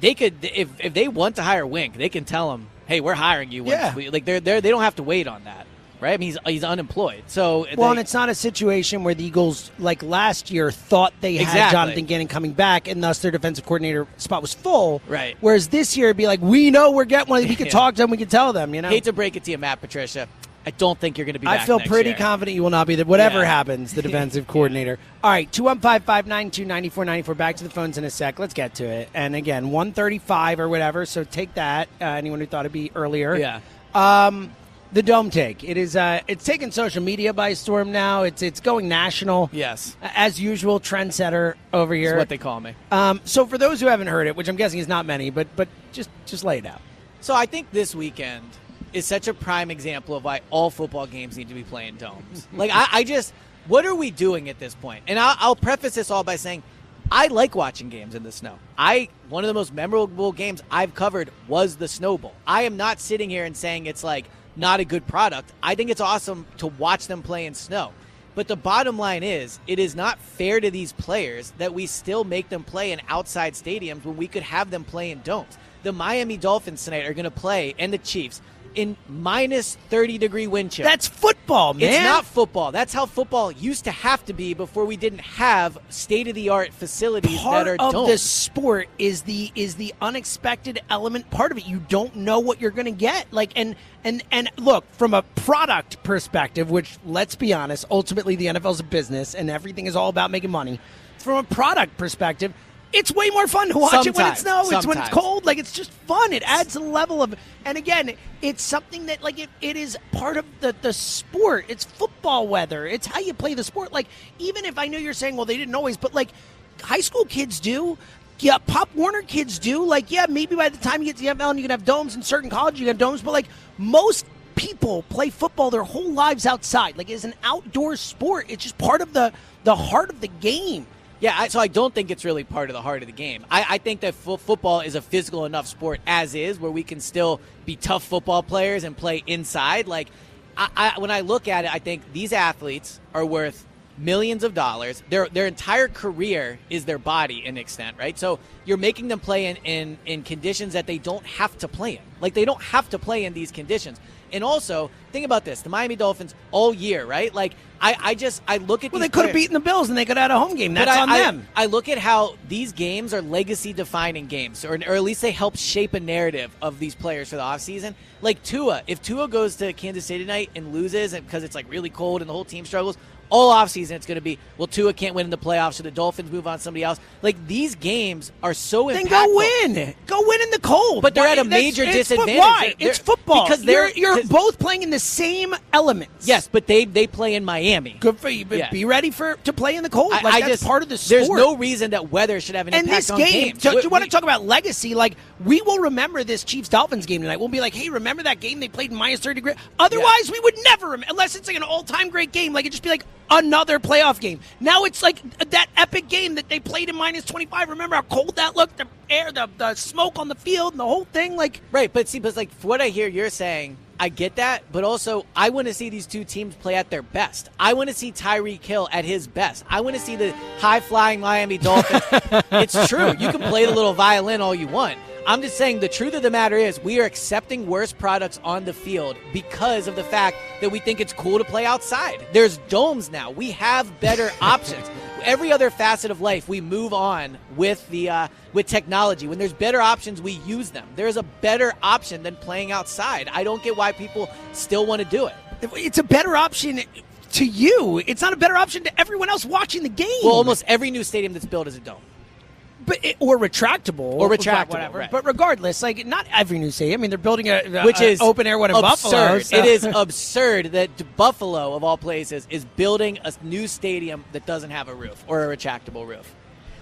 they could if if they want to hire Wink, they can tell him, "Hey, we're hiring you." once Yeah. we- like they're they they don't have to wait on that, right? I mean, he's he's unemployed, so Well, they- and it's not a situation where the Eagles, like last year, thought they had Exactly. Jonathan Gannon coming back, and thus their defensive coordinator spot was full. Right. Whereas this year, it'd be like, we know we're getting one. We can (laughs) Yeah. talk to them. We can tell them. You know. hate to break it to you, Matt Patricia. I don't think you're going to be. I feel pretty year. confident you will not be there. Whatever Yeah. happens, the (laughs) defensive coordinator. All right, 215 592 9494. Back to the phones in a sec. Let's get to it. And again, 135 or whatever. So take that. Uh, anyone who thought it'd be earlier. Yeah. Um, the dome take. It is. Uh, it's taken social media by storm now. It's it's going national. Yes. As usual, trendsetter over here. That's what they call me. Um, so for those who haven't heard it, which I'm guessing is not many, but but just just lay it out. So I think this weekend is such a prime example of why all football games need to be playing domes. (laughs) like I, I just, what are we doing at this point? And I'll, I'll preface this all by saying, I like watching games in the snow. I one of the most memorable games I've covered was the snowball. I am not sitting here and saying it's like not a good product. I think it's awesome to watch them play in snow. But the bottom line is, it is not fair to these players that we still make them play in outside stadiums when we could have them play in domes. The Miami Dolphins tonight are going to play, and the Chiefs, in minus 30 degree wind chill. That's football, man. It's not football. That's how football used to have to be before we didn't have state of the art facilities part that are of the sport is the is the unexpected element part of it. You don't know what you're going to get. Like and and and look from a product perspective, which let's be honest, ultimately the NFL is a business and everything is all about making money. From a product perspective. It's way more fun to watch it when Sometimes. it's snow. It's when it's cold. Like it's just fun. It adds a level of, and again, it's something that like it, it is part of the the sport. It's football weather. It's how you play the sport. Like even if I know you're saying, well, they didn't always, but like high school kids do. Yeah, Pop Warner kids do. Like, yeah, maybe by the time you get to the NFL and you can have domes in certain colleges, you can have domes, but like most people play football their whole lives outside. Like it's an outdoor sport. It's just part of the the heart of the game. Yeah, I, so I don't think it's really part of the heart of the game. I, I think that fo- football is a physical enough sport as is, where we can still be tough football players and play inside. Like, I, when I look at it, I think these athletes are worth millions of dollars. Their their entire career is their body in extent, right? So you're making them play in, in in conditions that they don't have to play in. Like they don't have to play in these conditions. And also, think about this: the Miami Dolphins all year, right? Like I, I just I look at Well, they could have beaten the Bills and they could have had a home game. That's I, on I- them. I look at how these games are legacy defining games, or, or at least they help shape a narrative of these players for the offseason. Like Tua, if Tua goes to Kansas City tonight and loses and because it's like really cold and the whole team struggles, all offseason it's going to be, well, Tua can't win in the playoffs, so the Dolphins move on somebody else. Like these games are so Then impactful. go win. Go win in the cold. But they're Why- at a that's- major it's disadvantage. Why? They're- it's football. because they're- you're, you're both playing in the same elements. Yes, but they they play in Miami. Good for you. But Yeah. be ready for to play in the cold. Like I that's just part of the sport. There's no reason that weather should have an and impact this on game, games. so, do We- you want to talk about legacy? Like we will remember this Chiefs Dolphins game tonight. We'll be like, hey, remember that game they played in minus thirty degree? Otherwise, we would never, rem- unless it's like an all time great game. Like it just be like another playoff game. Now it's like that epic game that they played in minus twenty five. Remember how cold that looked? The air, the, the smoke on the field, and the whole thing. Like Right, but see, but like for what I hear you're saying, I get that, but also I want to see these two teams play at their best. I want to see Tyreek Hill at his best. I want to see the high flying Miami Dolphins. (laughs) it's true. You can play the little violin all you want. I'm just saying the truth of the matter is we are accepting worse products on the field because of the fact that we think it's cool to play outside. There's domes now. We have better (laughs) options. Every other facet of life, we move on with the uh, with technology. When there's better options, we use them. There's a better option than playing outside. I don't get why people still want to do it. it's a better option to you. It's not a better option to everyone else watching the game. Well, almost every new stadium that's built is a dome. But it, or retractable, Or retractable, whatever. right. But regardless, like not every new stadium. I mean, they're building a, a- which is open air one in absurd. Buffalo. so- It is absurd that Buffalo, of all places, is building a new stadium that doesn't have a roof or a retractable roof.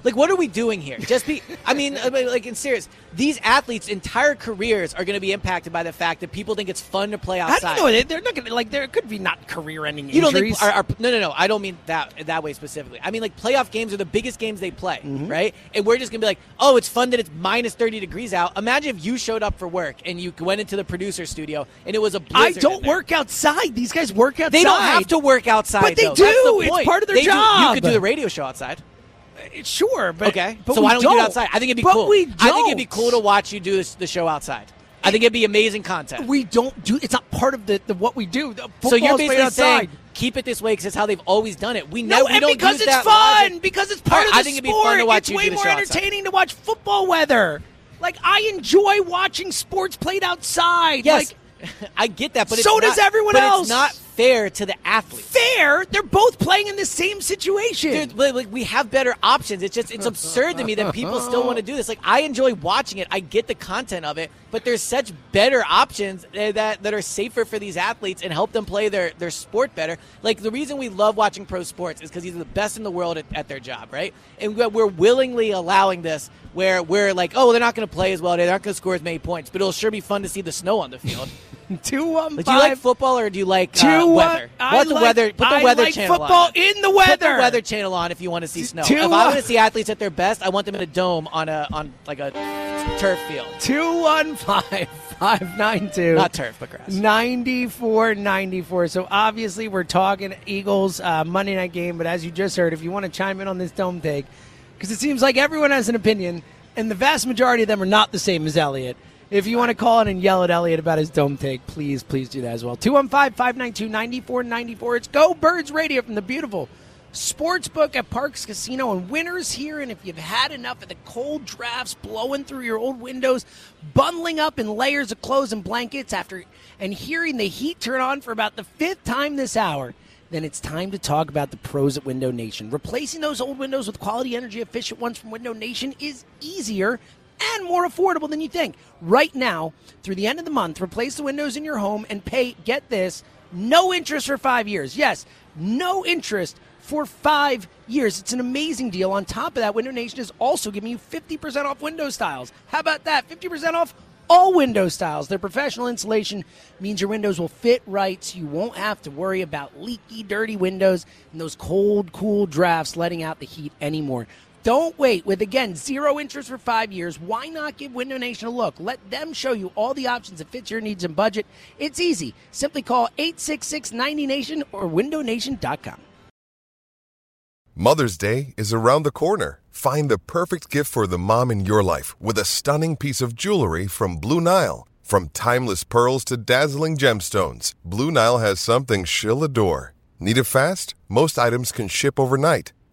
Like, what are we doing here? Just be, I mean, (laughs) I mean, like, in serious, these athletes' entire careers are going to be impacted by the fact that people think it's fun to play outside. do you know they- they're not going to like? There could be not career-ending You don't injuries. think? Are, are, no, no, no. I don't mean that that way specifically. I mean like playoff games are the biggest games they play, Mm-hmm. right? And we're just gonna be like, oh, it's fun that it's minus thirty degrees out. Imagine if you showed up for work and you went into the producer studio and it was a I don't work outside. These guys work outside. They don't have to work outside, But they though. Do. the It's part of their They do- job. you could do the radio show outside. Sure, but Okay, But so we why don't we do it outside? I think it'd be But cool. we I think it'd be cool to watch you do this, the show outside. I think it'd be amazing content. We don't do. It's not part of the, the what we do. The so you're basically saying keep it this way because it's how they've always done it. We No, know we and don't because it's fun. logic. Because it's part of the I think sport. it'd be fun to watch it's way more show outside. entertaining to watch football weather. Like I enjoy watching sports played outside. Yes, Like, (laughs) I get that, but So does not- everyone but else. It's not fair to the athlete. fair. They're both playing in the same situation. Dude, like, we have better options. It's just it's absurd to me that people still want to do this. Like I enjoy watching it. I get the content of it, but there's such better options uh, that that are safer for these athletes and help them play their their sport better. Like the reason we love watching pro sports is because these are the best in the world at, at their job, right? And we're- we're willingly allowing this where we're like, oh, they're not going to play as well. They're not going to score as many points, but it'll sure be fun to see the snow on the field. (laughs) (laughs) Two one Like, do you like football or do you like Two uh, weather? I Put the weather. Put the I weather like channel football on. in the Put the weather. weather channel on if you want to see snow. two if I want to see athletes at their best, I want them in a dome on a on like a turf field, Two one five (laughs) five nine two. not turf, but grass. 94 94. So obviously, we're talking Eagles uh, Monday night game. But as you just heard, if you want to chime in on this dome take, because it seems like everyone has an opinion, and the vast majority of them are not the same as Eliot. If you want to call in and yell at Eliot about his dome take, please, please do that as well. 215 592 9494. It's Go Birds Radio from the beautiful Sportsbook at Parx Casino and winners here. And if you've had enough of the cold drafts blowing through your old windows, bundling up in layers of clothes and blankets after and hearing the heat turn on for about the fifth time this hour, then it's time to talk about the pros at Window Nation. Replacing those old windows with quality energy efficient ones from Window Nation is easier and more affordable than you think. Right now, through the end of the month, replace the windows in your home and pay, get this, no interest for five years. Yes, no interest for five years. It's an amazing deal. On top of that, Window Nation is also giving you 50% off window styles. How about that? 50% off all window styles. Their professional insulation means your windows will fit right so you won't have to worry about leaky, dirty windows and those cold, cool drafts letting out the heat anymore. Don't wait. With again zero interest for five years, why not give Window Nation a look? Let them show you all the options that fit your needs and budget. It's easy. Simply call 866 90Nation or windownation.com. Mother's Day is around the corner. Find the perfect gift for the mom in your life with a stunning piece of jewelry from Blue Nile. From timeless pearls to dazzling gemstones, Blue Nile has something she'll adore. Need it fast? Most items can ship overnight.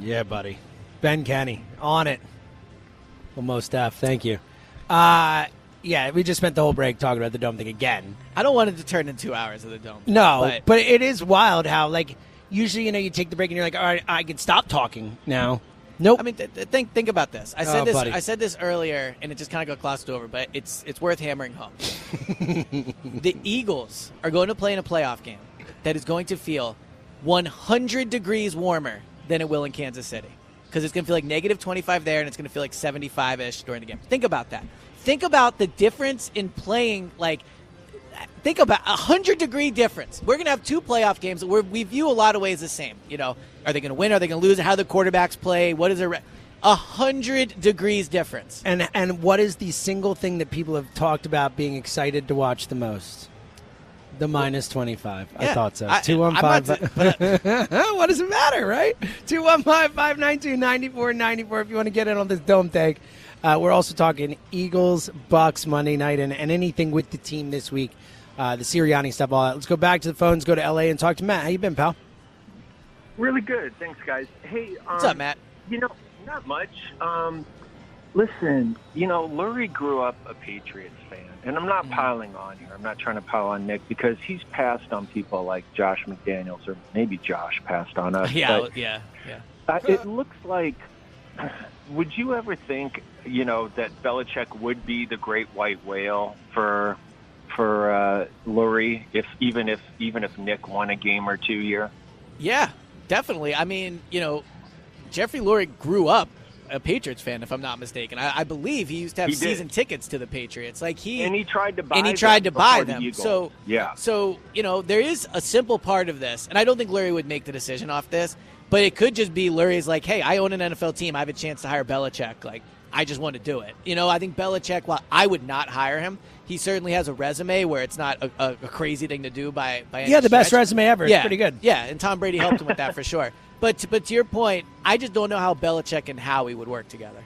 Yeah, buddy. Ben Kenny on it. Well, most F. Thank you. Uh, yeah, we just spent the whole break talking about the dome thing again. I don't want it to turn into two hours of the dome. No, but, but, it is wild how like usually you know you take the break and you're like, all right, I can stop talking now. Nope. I mean, th- th- think think about this. I said Oh, this. buddy. I said this earlier, and it just kind of got glossed over. But it's it's worth hammering home. (laughs) the Eagles are going to play in a playoff game that is going to feel 100 degrees warmer than it will in Kansas City because it's going to feel like negative 25 there, and it's going to feel like 75 ish during the game. Think about that. Think about the difference in playing like. think about a hundred degree difference. We're gonna have two playoff games where we view a lot of ways the same. You know, are they gonna win? Are they gonna lose? How the quarterbacks play? What is their a hundred degrees difference? And and what is the single thing that people have talked about being excited to watch the most? The minus twenty five. I thought so. 215. I'm not five. t- but- (laughs) (laughs) what does it matter, right? 215 592 9494 if you want to get in on this dome take. Uh, we're also talking Eagles, Bucks Monday night, and, and anything with the team this week. Uh, the Sirianni stuff, all that. Let's go back to the phones, go to LA, and talk to Matt. How you been, pal? Really good. Thanks, guys. Hey, um, What's up, Matt? You know, not much. Um, listen, you know, Lurie grew up a Patriots fan, and I'm Mm-hmm. not piling on here. I'm not trying to pile on Nick because he's passed on people like Josh McDaniels, or maybe Josh passed on us. yeah, but, yeah, yeah. uh, it looks like. (sighs) Would you ever think, you know, that Belichick would be the great white whale for for uh, Lurie, if even if even if Nick won a game or two here? Yeah, definitely. I mean, you know, Jeffrey Lurie grew up a Patriots fan, if I'm not mistaken. I, I believe he used to have He did. season tickets to the Patriots. Like he and he tried to buy and he them tried to buy before the them. So yeah, So, you know, there is a simple part of this, and I don't think Lurie would make the decision off this, but it could just be Lurie's like, hey, I own an NFL team. I have a chance to hire Belichick. Like, I just want to do it. You know, I think Belichick, while I would not hire him, he certainly has a resume where it's not a, a, a crazy thing to do by, by any Yeah, the best resume ever. It's Yeah, pretty good. Yeah, and Tom Brady helped him with that for (laughs) sure. But, but to your point, I just don't know how Belichick and Howie would work together.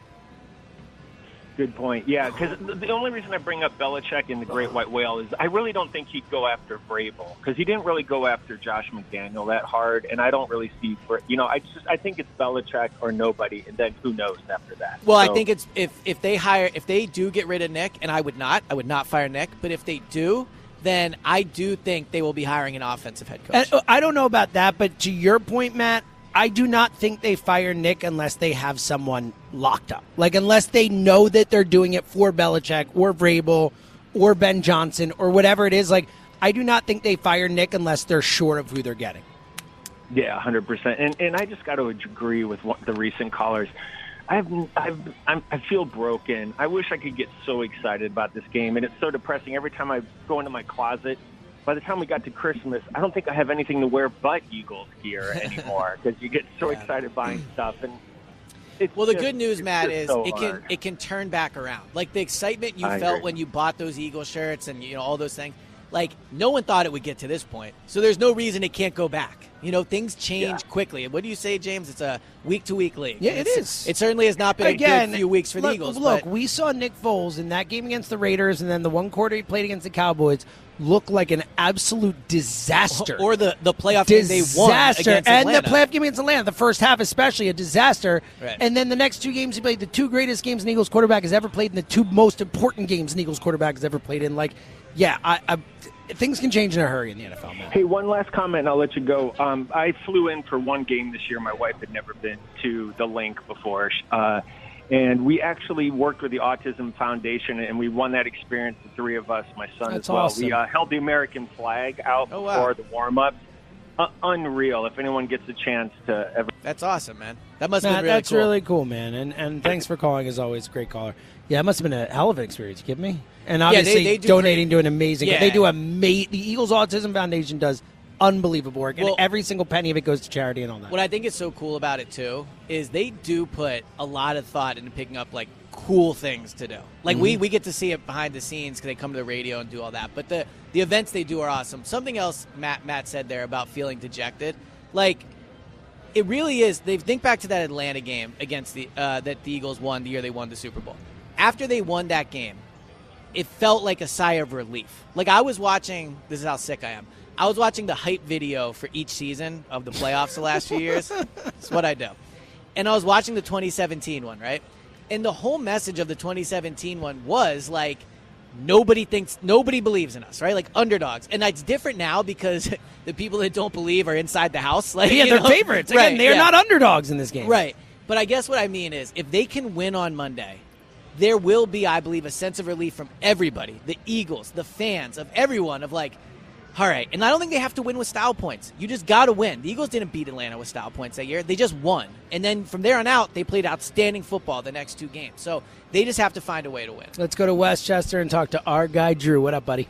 good point. Yeah, because the, the only reason I bring up Belichick and the Great White Whale is I really don't think he'd go after Vrabel because he didn't really go after Josh McDaniel that hard, and I don't really see for you know I just I think it's Belichick or nobody, and then who knows after that. Well, I think it's if if they hire if they do get rid of Nick, and I would not, I would not fire Nick. But if they do, then I do think they will be hiring an offensive head coach. Uh, I don't know about that, but to your point, Matt, I do not think they fire Nick unless they have someone locked up. Like unless they know that they're doing it for Belichick or Vrabel or Ben Johnson or whatever it is. Like I do not think they fire Nick unless they're sure of who they're getting. Yeah, hundred percent. And and I just got to agree with the recent callers. I've I've I'm, I feel broken. I wish I could get so excited about this game, and it's so depressing. Every time I go into my closet, by the time we got to Christmas, I don't think I have anything to wear but Eagles gear anymore (laughs) because you get so excited buying stuff. And it's well, the just- good news, Matt, is so it can hard. it can turn back around. Like the excitement you I felt agree. when you bought those Eagle shirts and you know all those things. Like no one thought it would get to this point, so there's no reason it can't go back. You know, things change quickly. What do you say, James? It's a week to week league. Yeah, it It's- It certainly has not been Again, a good few weeks for look, the Eagles. Look, but we saw Nick Foles in that game against the Raiders, and then the one quarter he played against the Cowboys look like an absolute disaster. or the the playoff game they won disaster, against and Atlanta. the playoff game against Atlanta, the first half especially a disaster. Right. And then the next two games he played, the two greatest games an Eagles quarterback has ever played, and the two most important games an Eagles quarterback has ever played in. Like, yeah, I, I, things can change in a hurry in the NFL, man. Hey, one last comment, and I'll let you go. Um, I flew in for one game this year. My wife had never been to the Linc before. Uh, and we actually worked with the Autism Foundation, and we won that experience, the three of us, my son That's as well. awesome. We uh, held the American flag out Oh, wow. before the warm ups. Uh, unreal. If anyone gets a chance to ever. That's awesome, man. That must Matt, have been really that's cool. really cool, man. And and thanks for calling as always, great caller. Yeah, it must have been a hell of an experience. You kidding me? And Yeah, they- obviously they do donating great- to an amazing. Yeah. They do amazing. The Eagles Autism Foundation does unbelievable work, and every single penny of it goes to charity and all that. What I think is so cool about it too is they do put a lot of thought into picking up like cool things to do. Like we Mhm. we get to see it behind the scenes because they come to the radio and do all that. But the the events they do are awesome. Something else Matt Matt said there about feeling dejected, like. It really is. They think back to that Atlanta game against the uh, that the Eagles won the year they won the Super Bowl. After they won that game, it felt like a sigh of relief. Like I was watching. This is how sick I am. I was watching the hype video for each season of the playoffs the last few years. (laughs) That's what I do. And I was watching the 2017 one, right? And the whole message of the 2017 one was like nobody thinks nobody believes in us, right? Like underdogs. And it's different now because (laughs) the people that don't believe are inside the house. (laughs) Like yeah, they're know? favorites. Again, Right, they're yeah. not underdogs in this game. Right. But I guess what I mean is if they can win on Monday, there will be, I believe, a sense of relief from everybody the Eagles, the fans, of everyone, of like, all right. And I don't think they have to win with style points. You just got to win. The Eagles didn't beat Atlanta with style points that year. They just won. And then from there on out, they played outstanding football the next two games. So they just have to find a way to win. Let's go to Westchester and talk to our guy Drew. What up, buddy?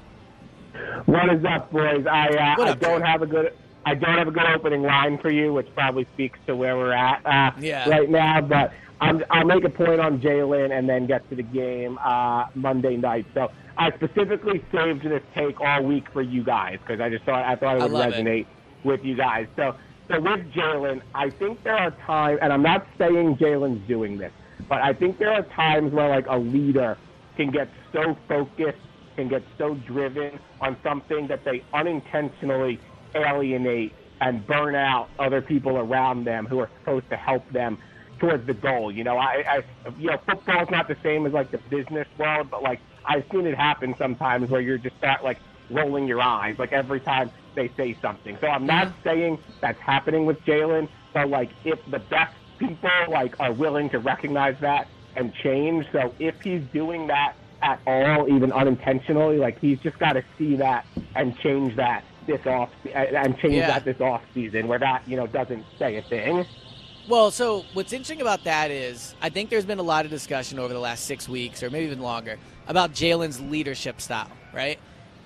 What is up, boys? I uh, What I up, don't Joe? have a good I don't have a good opening line for you, which probably speaks to where we're at uh, Yeah. right now. But I'm, I'll make a point on Jalen and then get to the game uh, Monday night. So I specifically saved this take all week for you guys because I just thought I thought it would love it. resonate with you guys. So so with Jalen, I think there are times, and I'm not saying Jalen's doing this, but I think there are times where like a leader can get so focused, can get so driven on something that they unintentionally alienate and burn out other people around them who are supposed to help them towards the goal. You know, I, I you know, football's not the same as like the business world, but like I've seen it happen sometimes where you're just start like rolling your eyes like every time they say something. So I'm not saying that's happening with Jalen, but like if the best people like are willing to recognize that and change. So if he's doing that at all, even unintentionally, like he's just got to see that and change that this off and change Yeah. that this off season where that you know doesn't say a thing. Well, so what's interesting about that is I think there's been a lot of discussion over the last six weeks or maybe even longer about Jalen's leadership style, right?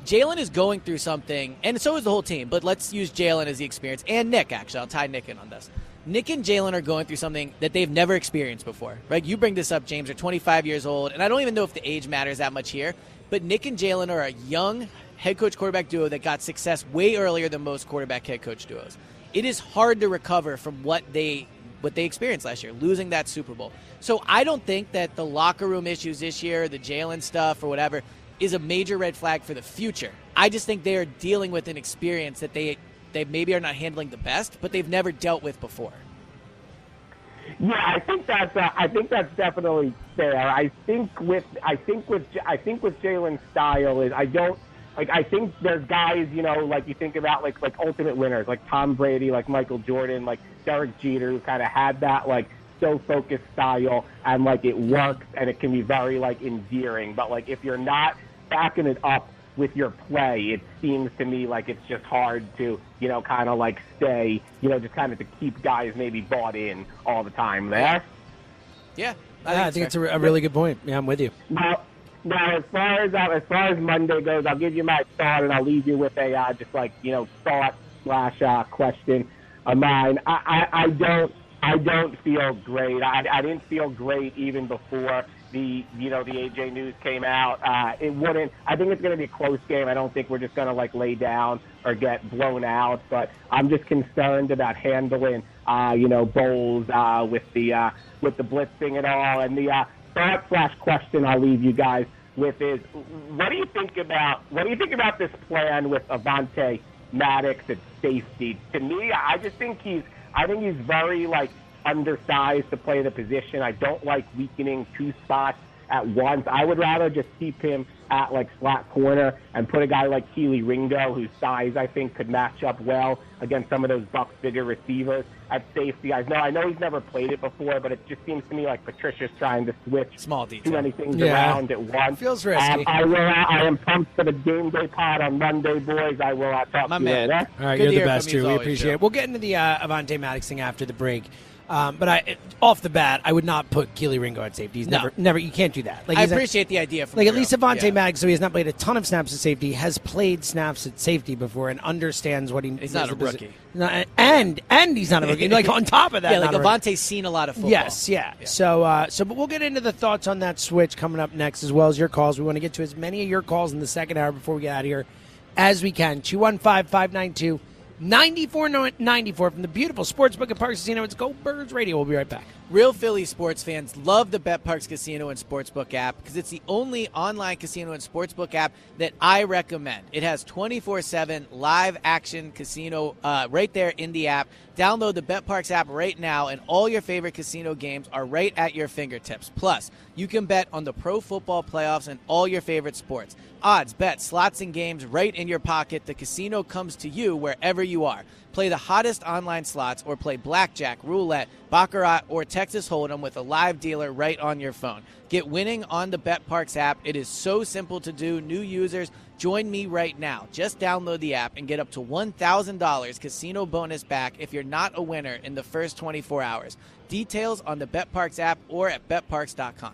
Jalen is going through something, and so is the whole team, but let's use Jalen as the experience, and Nick, actually. I'll tie Nick in on this. Nick and Jalen are going through something that they've never experienced before, right? You bring this up, James, are 25 years old, and I don't even know if the age matters that much here, but Nick and Jalen are a young head coach quarterback duo that got success way earlier than most quarterback head coach duos. It is hard to recover from what they what they experienced last year, losing that Super Bowl. So I don't think that the locker room issues this year, the Jalen stuff or whatever, is a major red flag for the future. I just think they are dealing with an experience that they they maybe are not handling the best, but they've never dealt with before. Yeah, I think that's uh, I think that's definitely fair. I think with I think with I think with Jalen's style is I don't like I think there's guys you know like you think about like like ultimate winners like Tom Brady like Michael Jordan like Derek Jeter who kind of had that like so focused style and like it works and it can be very like endearing. But like if you're not backing it up with your play, it seems to me like it's just hard to, you know, kind of like stay, you know, just kind of to keep guys maybe bought in all the time there. Yeah, I, I think it's a, a really good point. Yeah, I'm with you. Now, now as far as uh, as far as Monday goes, I'll give you my thought, and I'll leave you with a uh, just like you know thought slash uh, question of mine. I, I, I don't I don't feel great. I, I didn't feel great even before the you know the AJ news came out. Uh, it wouldn't. I think it's going to be a close game. I don't think we're just going to like lay down or get blown out. But I'm just concerned about handling uh, you know Bowles uh, with the uh, with the blitzing and all. And the uh, thought slash question I'll leave you guys with is what do you think about what do you think about this plan with Avonte Maddox at safety? To me, I just think he's I think he's very like undersized to play the position. I don't like weakening two spots at once. I would rather just keep him at like slot corner and put a guy like Kelee Ringo, whose size I think could match up well against some of those Bucks bigger receivers at safety. I know I know he's never played it before, but it just seems to me like Patricia's trying to switch Small too many things Yeah. around at once. Feels risky. Um, I will. I am pumped for the game day pod on Monday, boys. I will uh, talk My to you man. later. All right, Good you're the best, from you too. We appreciate Joe. it. We'll get into the uh, Avonte Maddox thing after the break. Um, but I, off the bat, I would not put Kelee Ringo at safety. He's No. never, never. You can't do that. Like I a- appreciate the idea from like at least Avonte Yeah. Maddox, so he has not played a ton of snaps at safety, has played snaps at safety before, and understands what he. He's not a rookie. No, and and he's not a rookie. like on top of that, Yeah, like not. Avonte's seen a lot of football. Yes, yeah. So, uh, so, but we'll get into the thoughts on that switch coming up next, as well as your calls. We want to get to as many of your calls in the second hour before we get out of here as we can. 215 592 9494 from the beautiful Sportsbook at Parx Casino. It's Go Birds Radio. We'll be right back. Real Philly sports fans love the Bet Parx Casino and Sportsbook app because it's the only online casino and sportsbook app that I recommend. It has 24 7 live action casino uh, right there in the app. Download the Bet Parx app right now, and all your favorite casino games are right at your fingertips. Plus, you can bet on the pro football playoffs and all your favorite sports. Odds, bets, slots, and games right in your pocket. The casino comes to you wherever you are. Play the hottest online slots or play blackjack, roulette, baccarat, or Texas Hold'em with a live dealer right on your phone. Get winning on the Bet Parx app. It is so simple to do. New users, join me right now. Just download the app and get up to $1,000 casino bonus back if you're not a winner in the first 24 hours. Details on the Bet Parx app or at betparx.com.